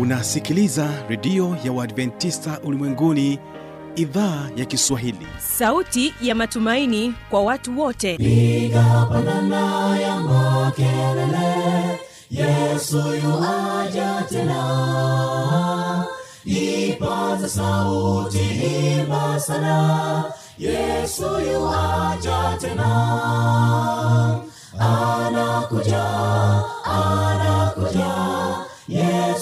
unasikiliza redio ya uadventista ulimwenguni idhaa ya kiswahili. Sauti ya matumaini kwa watu wote. Piga pandana ya makelele yesu yuaja tena. Ipaza sauti himbasana yesu yuaja tena. Anakuja anakuja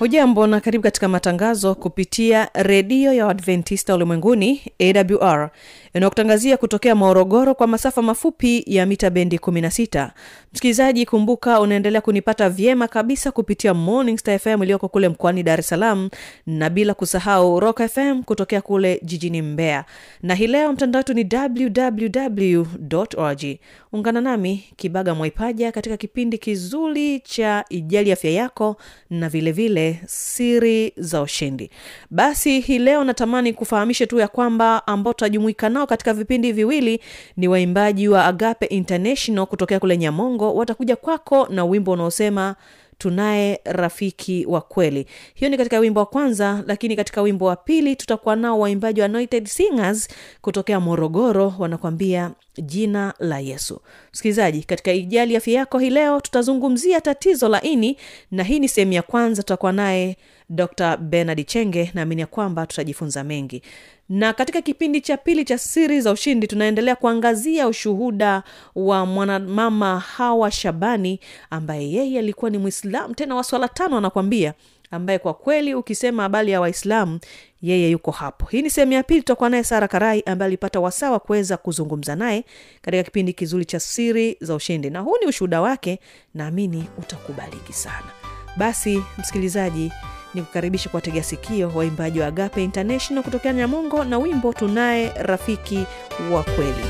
hujambo na karibu katika matangazo kupitia redio ya uadventista ulimwenguni awr inayokutangazia kutokea morogoro kwa masafa mafupi ya mita bendi 16 msikilizaji kumbuka unaendelea kunipata vyema kabisa kupitia morning star fm iliyoko kule mkoani dar es salaam na bila kusahau rock fm kutokea kule jijini mbeya. Na hii leo mtandao wetu ni www org ungana nami kibaga mwaipaja katika kipindi kizuri cha ijali afya yako na vilevile vile siri za ushindi. Basi hii leo natamani kufahamisha tu ya kwamba ambao tutajumuika katika vipindi viwili ni waimbaji wa agape international kutokea kule nyamongo. Watakuja kwako na wimbo unaosema tunaye rafiki wa kweli. Hiyo ni katika wimbo wa kwanza lakini katika wimbo wa pili tutakuwa nao waimbaji wa anointed singers kutokea morogoro. Wanakwambia jina la yesu. Msikilizaji katika ijali afya yako hii leo tutazungumzia tatizo la ini na hii ni sehemu ya kwanza tutakuwa naye dr benard chenge naamini ya kwamba tutajifunza mengi. Na katika kipindi cha pili cha siri za ushindi tunaendelea kuangazia ushuhuda wa mwanamama hawa shabani ambaye yeye alikuwa ni mwislam tena wa tano anakwambia ambaye kwa kweli ukisema habari ya waislamu yeye yuko hapo. Hii ni sehemu ya pili tutakuwa naye sara karai ambaye alipata wasaa wa kuweza kuzungumza naye katika kipindi kizuri cha siri za ushindi. Na huu ni ushuhuda wake naamini utakubaliki sana. Basi msikilizaji ni kukaribisha kuwategea sikio waimbaji wa agape international kutokea nyamongo na wimbo tunaye rafiki wa kweli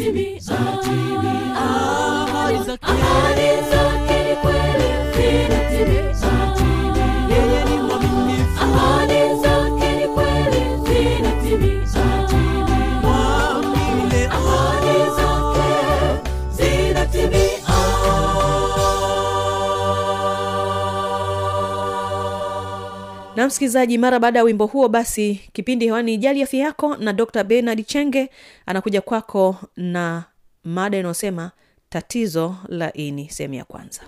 Simi. Na msikilizaji mara baada ya wimbo huo basi kipindi hewani jali afya yako na dr benard chenge anakuja kwako na mada inayosema tatizo la ini sehemu ya kwanza.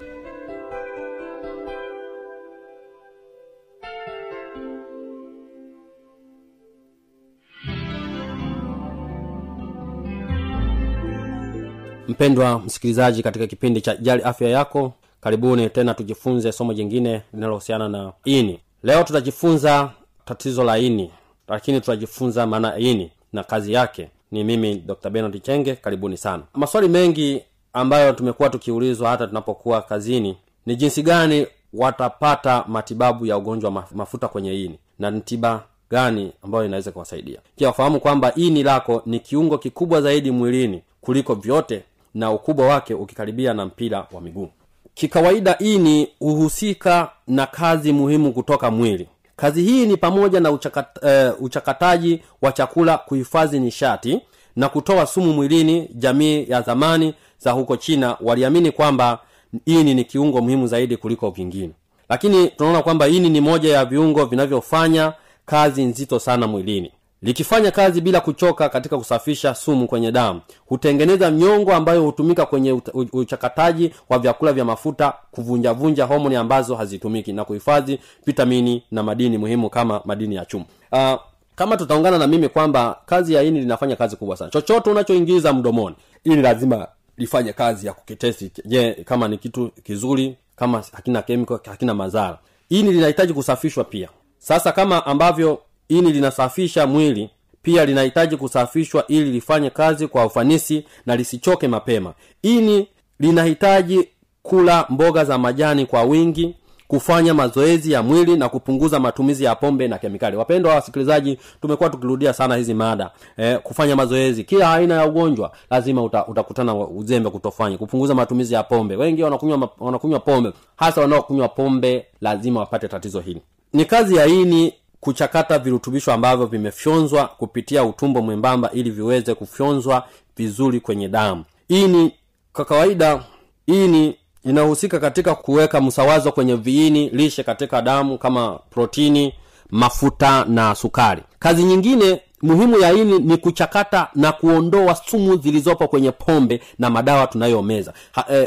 Mpendwa msikilizaji katika kipindi cha jali afya yako karibuni tena tujifunze somo jingine linalohusiana na ini leo tutajifunza tatizo la ini lakini tutajifunza maana ini na kazi yake. Ni mimi dr benard chenge karibuni sana. Maswali mengi ambayo tumekuwa tukiulizwa hata tunapokuwa kazini ni jinsi gani watapata matibabu ya ugonjwa wa mafuta kwenye ini na ni tiba gani ambayo inaweza kuwasaidia. Pia wafahamu kwamba ini lako ni kiungo kikubwa zaidi mwilini kuliko vyote na ukubwa wake ukikaribia na mpira wa miguu kikawaida ini huhusika na kazi muhimu kutoka mwili. Kazi hii ni pamoja na uchakat, uh, uchakataji wa chakula kuhifadhi nishati na kutoa sumu mwilini jamii ya zamani za huko china waliamini kwamba ini ni kiungo muhimu zaidi kuliko vingine lakini tunaona kwamba ini ni moja ya viungo vinavyofanya kazi nzito sana mwilini likifanya kazi bila kuchoka katika kusafisha sumu kwenye damu. Hutengeneza mnyongo ambayo hutumika kwenye uchakataji wa vyakula vya mafuta kuvunjavunja homoni ambazo hazitumiki na kuhifadhi vitamini na madini muhimu kama madini ya chuma. Uh, kama tutaungana na mimi kwamba kazi ya ini linafanya kazi kubwa sana. Chochote unachoingiza mdomoni ili lazima lifanye kazi ya kukitesti je kama ni kitu kizuri kama hakina kemiko hakina madhara. Ini linahitaji kusafishwa pia. Sasa kama ambavyo ini linasafisha mwili pia linahitaji kusafishwa ili lifanye kazi kwa ufanisi na lisichoke mapema. Ini linahitaji kula mboga za majani kwa wingi kufanya mazoezi ya mwili na kupunguza matumizi ya pombe na kemikali. Wapendwa wasikilizaji tumekuwa tukirudia sana hizi mada e, kufanya mazoezi. Kila aina ya ugonjwa lazima uta, utakutana uzembe kutofanya kupunguza matumizi ya pombe. Wengi wanakunywa pombe. Hasa wanaokunywa pombe lazima wapate tatizo hili. Ni kazi ya ini kuchakata virutubisho ambavyo vimefyonzwa kupitia utumbo mwembamba ili viweze kufyonzwa vizuri kwenye damu. Ini kwa kawaida ini inahusika katika kuweka msawazo kwenye viini lishe katika damu kama protini mafuta na sukari. Kazi nyingine muhimu ya ini ni kuchakata na kuondoa sumu zilizopo kwenye pombe na madawa tunayomeza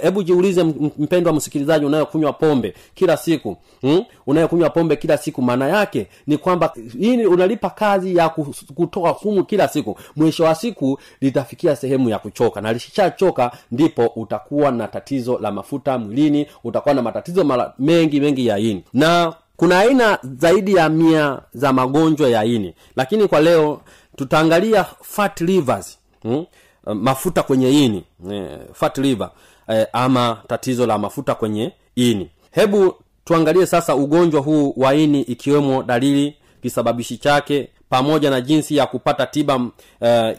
hebu e, jiulize mpendwa msikilizaji unayokunywa pombe kila siku hmm? unayokunywa pombe kila siku maana yake ni kwamba ini unalipa kazi ya kutoa sumu kila siku. Mwisho wa siku litafikia sehemu ya kuchoka na lishachoka ndipo utakuwa na tatizo la mafuta mwilini utakuwa na matatizo mengi mengi ya ini. Na kuna aina zaidi ya mia za magonjwa ya ini. Lakini kwa leo tutaangalia fat livers hmm? mafuta kwenye ini eh, fat liver eh, ama tatizo la mafuta kwenye ini. Hebu tuangalie sasa ugonjwa huu wa ini ikiwemo dalili kisababishi chake pamoja na jinsi ya kupata tiba eh,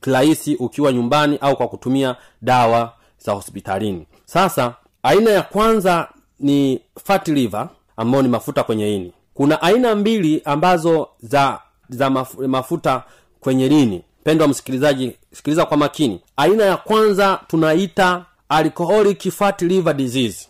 kirahisi ukiwa nyumbani au kwa kutumia dawa za hospitalini. Sasa aina ya kwanza ni fat liver ambayo ni mafuta kwenye ini. Kuna aina mbili ambazo za za mafuta kwenye lini pendwa msikilizaji sikiliza kwa makini. Aina ya kwanza tunaita alcoholic fat liver disease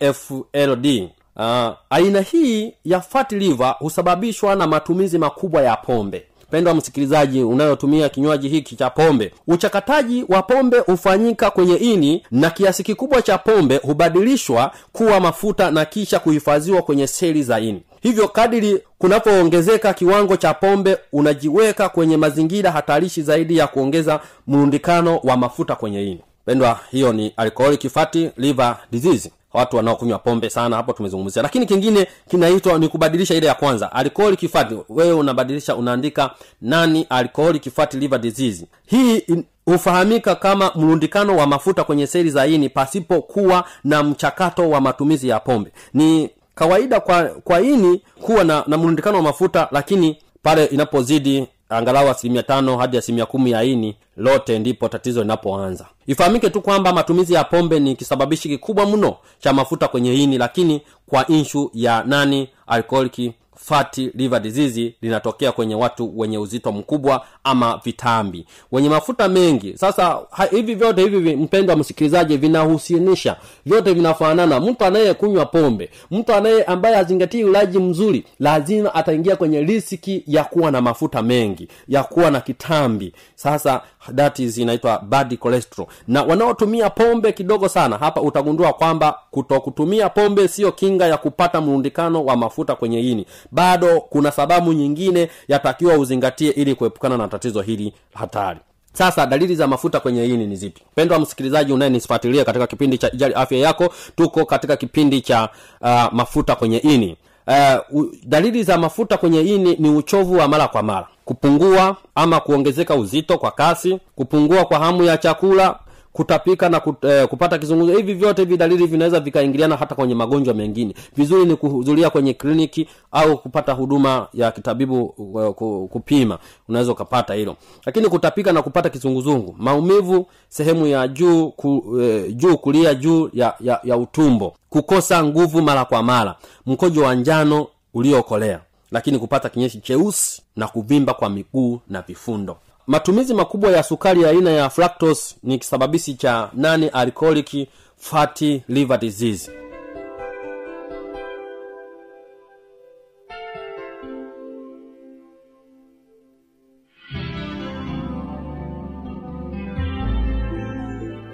afld uh, aina hii ya fat liver husababishwa na matumizi makubwa ya pombe pendwa msikilizaji unayotumia kinywaji hiki cha pombe uchakataji wa pombe hufanyika kwenye ini na kiasi kikubwa cha pombe hubadilishwa kuwa mafuta na kisha kuhifadhiwa kwenye seli za ini. Hivyo kadiri kunapoongezeka kiwango cha pombe unajiweka kwenye mazingira hatarishi zaidi ya kuongeza mrundikano wa mafuta kwenye ini. Pendwa hiyo ni alcoholic fatty liver disease watu wanaokunywa pombe sana hapo tumezungumzia. Lakini kingine kinaitwa ni kubadilisha ile ya kwanza alcoholic fat wewe unabadilisha unaandika nani alcoholic fat liver disease. Hii hufahamika kama mrundikano wa mafuta kwenye seli za ini pasipokuwa na mchakato wa matumizi ya pombe. Ni kawaida kwa kwa ini kuwa na, na mrundikano wa mafuta lakini pale inapozidi angalau asilimia tano hadi asilimia kumi ya ini lote ndipo tatizo linapoanza. Ifahamike tu kwamba matumizi ya pombe ni kisababishi kikubwa mno cha mafuta kwenye ini lakini kwa inshu ya nani alcoholic fatty liver disease linatokea kwenye watu wenye uzito mkubwa ama vitambi. Wenye mafuta mengi. Sasa ha, hivi vyote hivi mpendo mpendwa msikilizaji vinahusianisha. Vyote vinafanana. Mtu anayekunywa pombe mtu anaye ambaye hazingatii ulaji mzuri lazima ataingia kwenye risiki ya kuwa na mafuta mengi ya kuwa na kitambi. Sasa that is inaitwa bad cholesterol. Na wanaotumia pombe kidogo sana hapa utagundua kwamba kutokutumia pombe sio kinga ya kupata mrundikano wa mafuta kwenye ini. Bado kuna sababu nyingine yatakiwa uzingatie ili kuepukana na tatizo hili hatari. Sasa dalili za mafuta kwenye ini ni zipi? Pendwa msikilizaji unayenifuatilia katika kipindi cha ijali afya yako tuko katika kipindi cha uh, mafuta kwenye ini uh, dalili za mafuta kwenye ini ni uchovu wa mara kwa mara. Kupungua ama kuongezeka uzito kwa kasi kupungua kwa hamu ya chakula kutapika na kut, eh, kupata kizunguzio hivi vyote hivi dalili vinaweza vikaingiliana hata kwenye magonjwa mengine. Vizuri ni kuhudhuria kwenye kliniki au kupata huduma ya kitabibu uh, kupima. Unaweza ukapata hilo. Lakini kutapika na kupata kizunguzungu maumivu sehemu ya juu ku, eh, juu kulia juu ya, ya, ya utumbo kukosa nguvu mara kwa mara mkojo wa njano uliokolea lakini kupata kinyeshi cheusi na kuvimba kwa miguu na vifundo matumizi makubwa ya sukari ya aina ya fructose ni kisababishi cha nani alcoholic fatty liver disease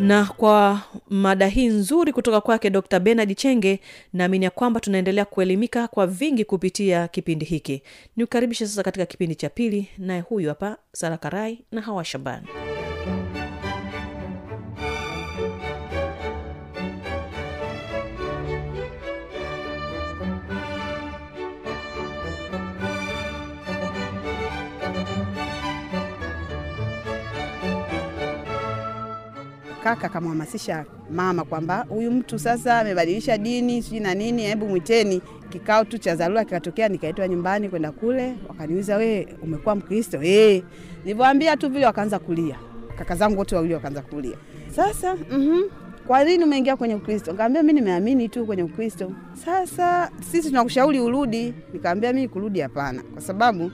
na kwa mada hii nzuri kutoka kwake dr benard chenge naamini ya kwamba tunaendelea kuelimika kwa vingi kupitia kipindi hiki. Ni kukaribisha sasa katika kipindi cha pili naye huyu hapa sara karai na hawa shabani kaka akamhamasisha mama kwamba huyu mtu sasa amebadilisha dini sijui na nini, hebu mwiteni. Kikao tu cha dharura kikatokea, nikaitwa nyumbani kwenda kule, wakaniuliza we umekuwa Mkristo? Eh, nilivyoambia tu vile wakaanza kulia, kaka zangu wote wawili wakaanza kulia. Sasa mhm, kwa nini umeingia kwenye Ukristo? Nikamwambia mimi nimeamini tu kwenye Ukristo. Sasa sisi tunakushauri urudi. Nikamwambia mimi kurudi hapana, kwa sababu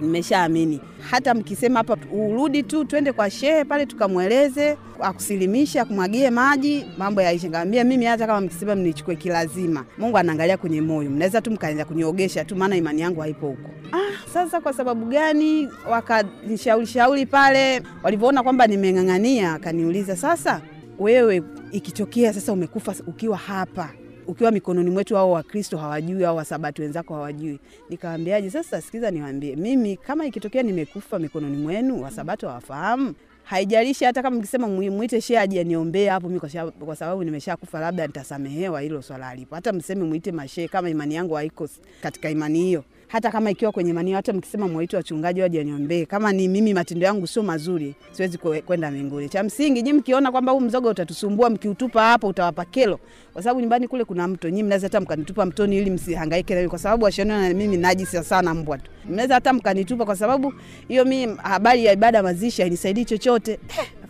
nimeshaamini. Hata mkisema hapa urudi tu, twende kwa shehe pale tukamweleze, akusilimishe, akumwagie maji, mambo yaishe. Nikamwambia mimi hata kama mkisema mnichukue kilazima, Mungu anaangalia kwenye moyo, mnaweza tu mkaanza kuniogesha tu, maana imani yangu haipo huko. Ah, sasa kwa sababu gani? Wakanishauri shauri pale, walivyoona kwamba nimeng'ang'ania, akaniuliza sasa, wewe ikitokea sasa umekufa ukiwa hapa ukiwa mikononi mwetu, au Wakristo hawajui au Wasabati wenzako hawajui. nikawambiaje Sasa sikiza, niwaambie mimi, kama ikitokea nimekufa mikononi mwenu, Wasabato hawafahamu haijalishi hata kama mkisema mwite shehe aje aniombee hapo, mimi kwa sababu- kwa sababu nimeshakufa, labda nitasamehewa, hilo swala alipo. Hata mseme mwite mashehe, kama imani yangu haiko katika imani hiyo, hata kama ikiwa kwenye manio, hata mkisema mwaite wachungaji waje aniombee, kama ni mimi matendo yangu sio mazuri, siwezi kwenda mbinguni. Cha msingi nyi mkiona kwamba huu mzoga utatusumbua, mkiutupa hapo utawapa kelo, kwa sababu nyumbani kule kuna mto, nyi mnaweza hata mkanitupa mtoni ili msihangaike nami, kwa sababu washaniona na mimi najisi sana mbwa tu, mnaweza hata mkanitupa, kwa sababu hiyo mimi habari ya ibada mazishi hainisaidii chochote.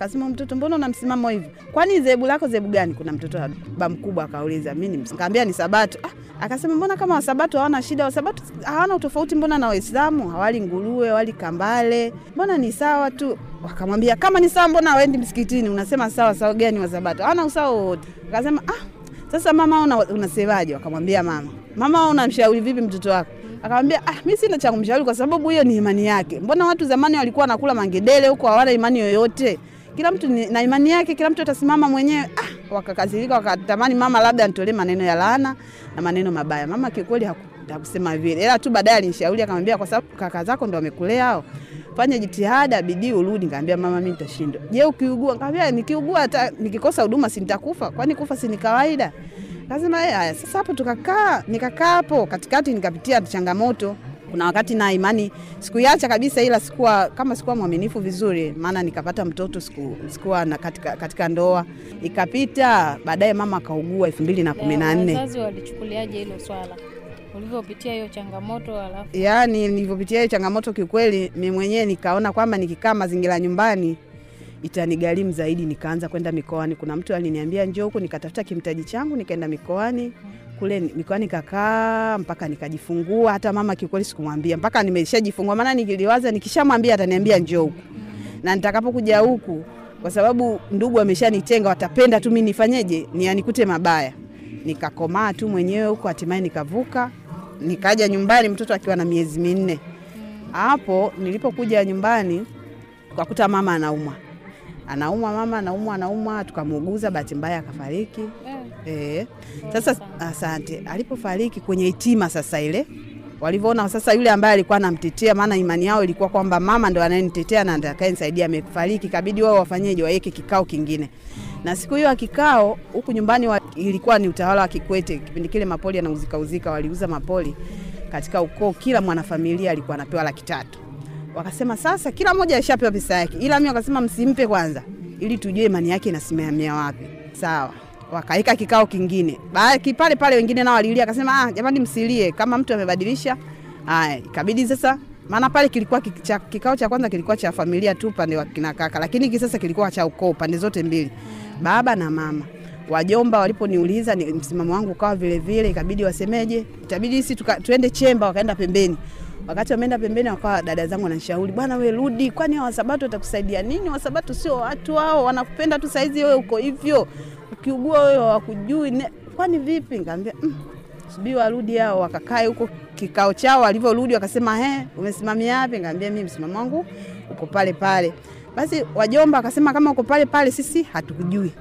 Akasema mtoto, mbona una msimamo hivyo? Kwani zebu lako zebu gani? Kuna mtoto baba mkubwa akauliza, mimi ni nikamwambia ni Sabato. Ah, Akasema mbona kama Wasabato hawana shida, Wasabato hawana utofauti mbona na Waislamu, hawali nguruwe, hawali kambale, mbona ni sawa tu. Wakamwambia kama ni sawa, mbona waendi msikitini? Unasema sawa sawa gani? Wasabato hawana usawa wowote. Akasema ah, sasa mama una, unasemaje? Wakamwambia mama, mama unamshauri vipi mtoto wako? Akamwambia ah, mimi sina cha kumshauri kwa sababu hiyo ni imani yake. Mbona watu zamani walikuwa wanakula mangedele huko, hawana imani yoyote kila mtu na imani yake, kila mtu atasimama mwenyewe. Ah, wakakasirika wakatamani mama labda nitolee maneno ya laana na maneno mabaya. Mama kikweli haku- hakusema vile, ila tu baadaye alinishauri akamwambia, kwa sababu kaka zako ndo wamekulea hao, fanya jitihada, bidii, urudi. Nikamwambia mama, mimi nitashindwa. Je, ukiugua? Nikamwambia nikiugua, hata nikikosa huduma si nitakufa? Kwani kufa si ni kawaida? Kasema eh, haya. Sasa hapo tukakaa, nikakaa hapo katikati, nikapitia changamoto kuna wakati na imani sikuiacha kabisa, ila sikuwa kama sikuwa mwaminifu vizuri, maana nikapata mtoto siku, sikuwa na katika, katika ndoa ikapita. Baadaye mama akaugua elfu mbili na kumi na nne. Wazazi walichukuliaje hilo swala ulivyopitia hiyo changamoto? Alafu Yaani nilivyopitia hiyo changamoto, kiukweli mi mwenyewe nikaona kwamba nikikaa mazingira nyumbani itanigharimu zaidi, nikaanza kwenda mikoani. Kuna mtu aliniambia njoo huku, nikatafuta kimtaji changu, nikaenda mikoani kule nilikuwa nikakaa mpaka nikajifungua. Hata mama kiukweli sikumwambia mpaka nimeshajifungua, maana nikiliwaza nikishamwambia ataniambia njoo huku, na nitakapokuja huku, kwa sababu ndugu ameshanitenga, watapenda tu mimi nifanyeje, ni anikute mabaya. Nikakomaa tu mwenyewe huko, hatimaye nikavuka, nikaja nyumbani mtoto akiwa na miezi minne. Hapo nilipokuja nyumbani kakuta mama anaumwa, anaumwa mama anaumwa, anaumwa, tukamuuguza, bahati mbaya akafariki. eh, Eh, sasa asante. Alipofariki kwenye hitima sasa ile walivyoona sasa yule ambaye alikuwa anamtetea, maana imani yao ilikuwa kwamba mama ndo anayenitetea na atakayenisaidia amefariki, kabidi wao wafanyeje, waweke kikao kingine. Na siku hiyo ya kikao huku nyumbani wa, ilikuwa ni utawala wa Kikwete. Kipindi kile mapoli yanauzika uzika, waliuza mapoli katika ukoo, kila mwanafamilia alikuwa anapewa laki tatu. Wakasema sasa kila mmoja ashapewa pesa yake, ila mimi wakasema msimpe kwanza, ili tujue imani yake inasimamia wapi. Sawa, wakaika kikao kingine pale pale, wengine nao walilia, akasema ah, jamani msilie, kama mtu amebadilisha. Haya, ikabidi sasa, maana pale kilikuwa kicha, kikao cha kwanza kilikuwa cha familia tu upande wa kina kaka, lakini hiki sasa kilikuwa cha ukoo pande zote mbili, baba na mama. Wajomba waliponiuliza ni msimamo wangu ukawa vile vile, ikabidi wasemeje, itabidi sisi tuende chemba, wakaenda pembeni. Wakati wameenda pembeni, wakawa dada zangu wananishauri, bwana we rudi, kwani wasabato watakusaidia nini? Wasabato sio watu hao, wanakupenda tu saizi, wewe uko hivyo, ukiugua wewe hawakujui, kwani vipi? Nikaambia mm, subiri warudi hao. wakakae huko kikao chao, walivyorudi wakasema, he, umesimamia wapi? Nikaambia mimi msimamo wangu uko pale pale. Basi wajomba akasema kama uko pale pale, sisi hatukujui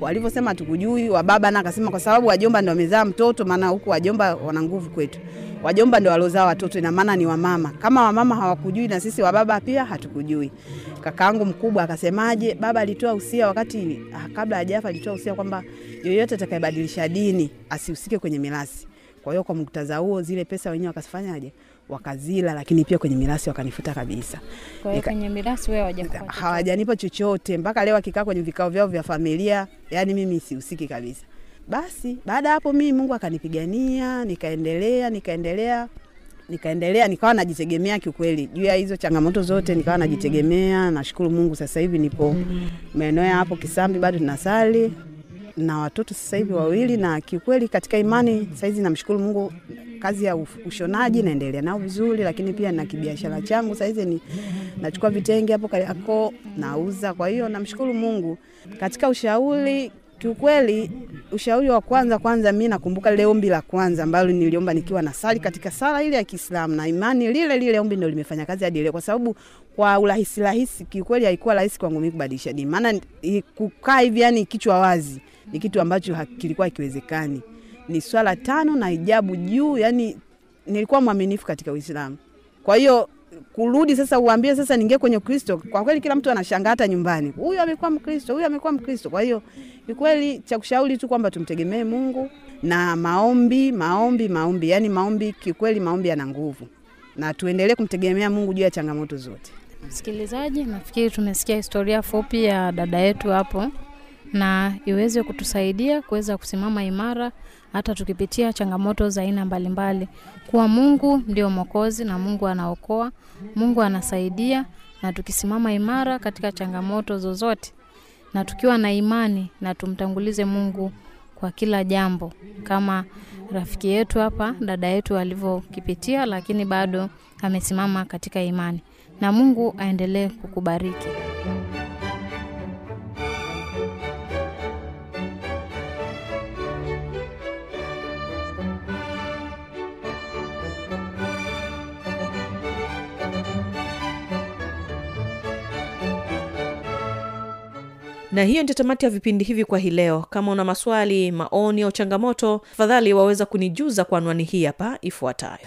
walivyosema tukujui. Wababa na akasema kwa sababu wajomba ndo wamezaa mtoto, maana huku wajomba wana nguvu kwetu. Wajomba ndo walozaa watoto, ina maana ni wamama. Kama wamama hawakujui na sisi wababa pia hatukujui. Kakaangu mkubwa akasemaje, baba alitoa usia wakati ah, kabla hajafa, alitoa usia kwamba yoyote atakayebadilisha dini asihusike kwenye mirasi. Kwa hiyo kwa muktadha huo, zile pesa wenyewe wakazifanyaje, wakazila, lakini pia kwenye mirasi wakanifuta kabisa. kwa hiyo kwenye mirasi wewe hawajakupa hawajanipa chochote mpaka leo akikaa kwenye vikao vyao vya familia, yani mimi sihusiki kabisa. Basi baada ya hapo mimi Mungu akanipigania, nikaendelea nikaendelea nikaendelea nikawa najitegemea kiukweli, juu ya hizo changamoto zote nikawa najitegemea. Nashukuru Mungu, sasa hivi nipo maeneo ya hapo Kisambi, bado tunasali na watoto sasa hivi wawili, na kiukweli katika imani saizi namshukuru Mungu, kazi ya ushonaji naendelea nao vizuri, lakini pia na kibiashara changu saizi ni nachukua vitenge hapo Kariakoo nauza. Kwa hiyo namshukuru Mungu. Katika ushauri, kiukweli, ushauri wa kwanza kwanza, mi nakumbuka lile ombi la kwanza ambalo niliomba nikiwa na sali katika sala ile ya Kiislamu na imani lile lile, ombi ndio limefanya kazi hadi leo, kwa sababu kwa urahisi rahisi, kiukweli haikuwa rahisi kwangu mimi kubadilisha dini, maana kukaa hivi yani kichwa wazi ni kitu ambacho kilikuwa hakiwezekani. Ni swala tano na hijabu juu, yani nilikuwa mwaminifu katika Uislamu. Kwa hiyo kurudi sasa uambie sasa ningie kwenye Kristo, kwa kweli kila mtu anashangaa, hata nyumbani, huyu amekuwa Mkristo, huyu amekuwa Mkristo. Kwa hiyo ni kweli cha kushauri tu kwamba tumtegemee Mungu na maombi, maombi, maombi, yani maombi, kikweli maombi yana nguvu, na tuendelee kumtegemea Mungu juu ya changamoto zote. Msikilizaji, nafikiri tumesikia historia fupi ya dada yetu hapo, na iweze kutusaidia kuweza kusimama imara hata tukipitia changamoto za aina mbalimbali, kuwa Mungu ndio Mwokozi na Mungu anaokoa, Mungu anasaidia, na tukisimama imara katika changamoto zozote na tukiwa na imani na tumtangulize Mungu kwa kila jambo, kama rafiki yetu hapa, dada yetu alivyokipitia, lakini bado amesimama katika imani, na Mungu aendelee kukubariki. Na hiyo ndio tamati ya vipindi hivi kwa hii leo. Kama una maswali maoni au changamoto tafadhali waweza kunijuza kwa anwani hii hapa ifuatayo.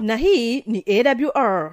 Na hii ni awr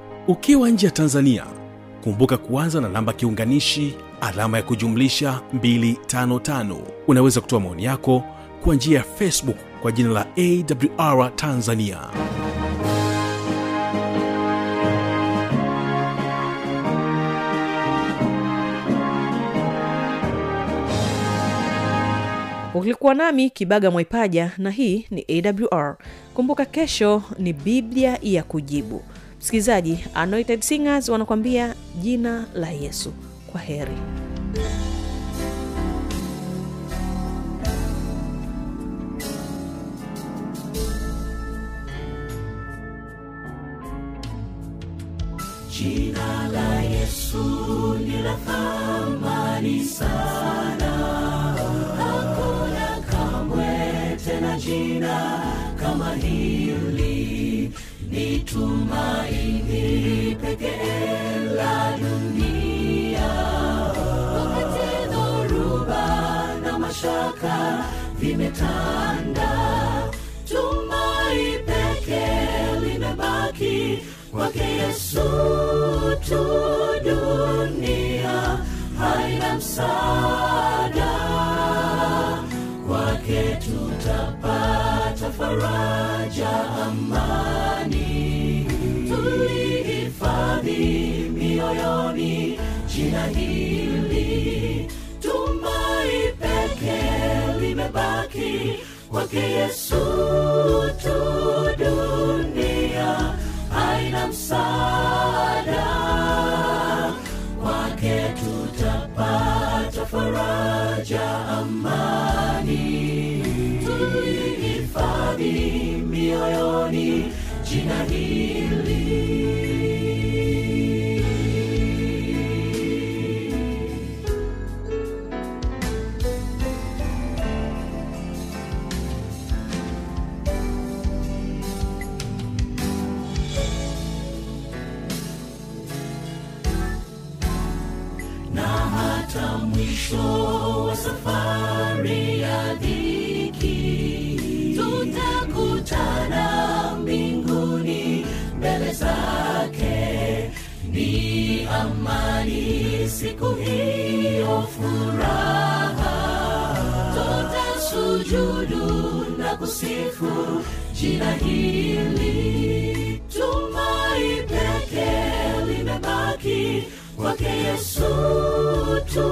ukiwa nje ya tanzania kumbuka kuanza na namba kiunganishi alama ya kujumlisha 255 unaweza kutoa maoni yako kwa njia ya facebook kwa jina la awr tanzania. Ulikuwa nami kibaga mwaipaja na hii ni awr kumbuka kesho ni biblia ya kujibu Msikilizaji, Anointed Singers wanakuambia jina la Yesu. Kwa heri. Jina la Yesu ni la thamani sana, hakuna kamwe tena jina kama hili tumaini pekee la dunia. Wakati dhoruba na mashaka vimetanda, tumai pekee limebaki kwake Yesu tu. Dunia haina msaada, kwake tutapata faraja, amani jina hili tumaini pekee limebaki kwake Yesu. safari ya dhiki, tutakutana mbinguni mbele zake. Ni amani siku hiyo, furaha, tutasujudu na kusifu jina hili. Tumai peke limebaki kwake Yesu tu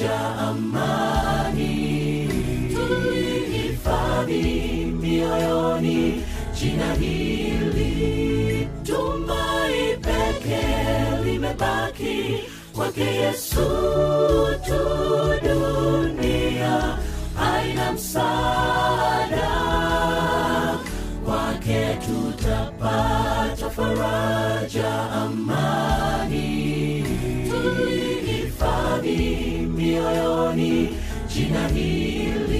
imejaa amani, tulihifadhi mioyoni jina hili. Tumai pekee limebaki kwake Yesu tu, dunia haina msaada, kwake tutapata faraja, amani tulihifadhi mioyoni jina hili mwili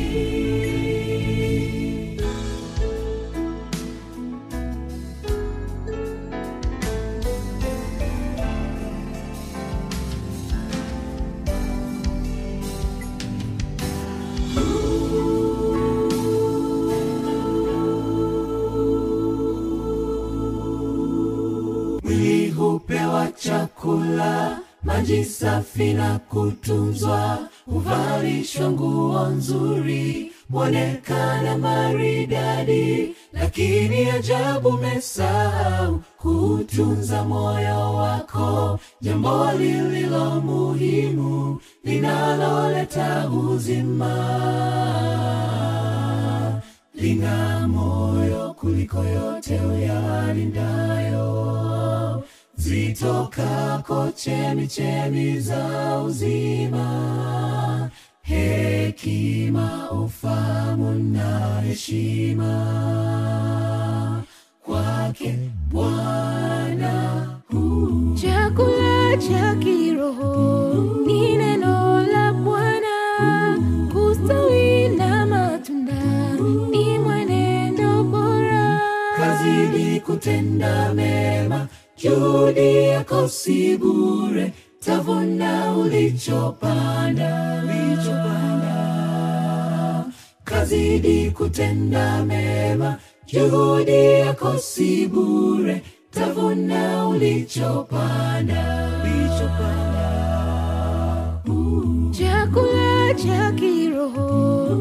maji safi na kutunzwa huvalishwa nguo nzuri mwonekana maridadi lakini ajabu mesahau kutunza moyo wako. Jambo lililo muhimu linaloleta uzima lina moyo kuliko yote uyalindayo zitokako chemichemi za uzima. Hekima ufamu na heshima. Kwake bwana chakula cha kiroho juhudi yako si bure tavuna ulichopanda. Kazidi kutenda mema juhudi yako si bure tavuna ulichopanda. Ulichopanda. Chakula cha kiroho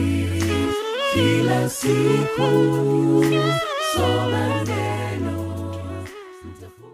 kila siku. Soma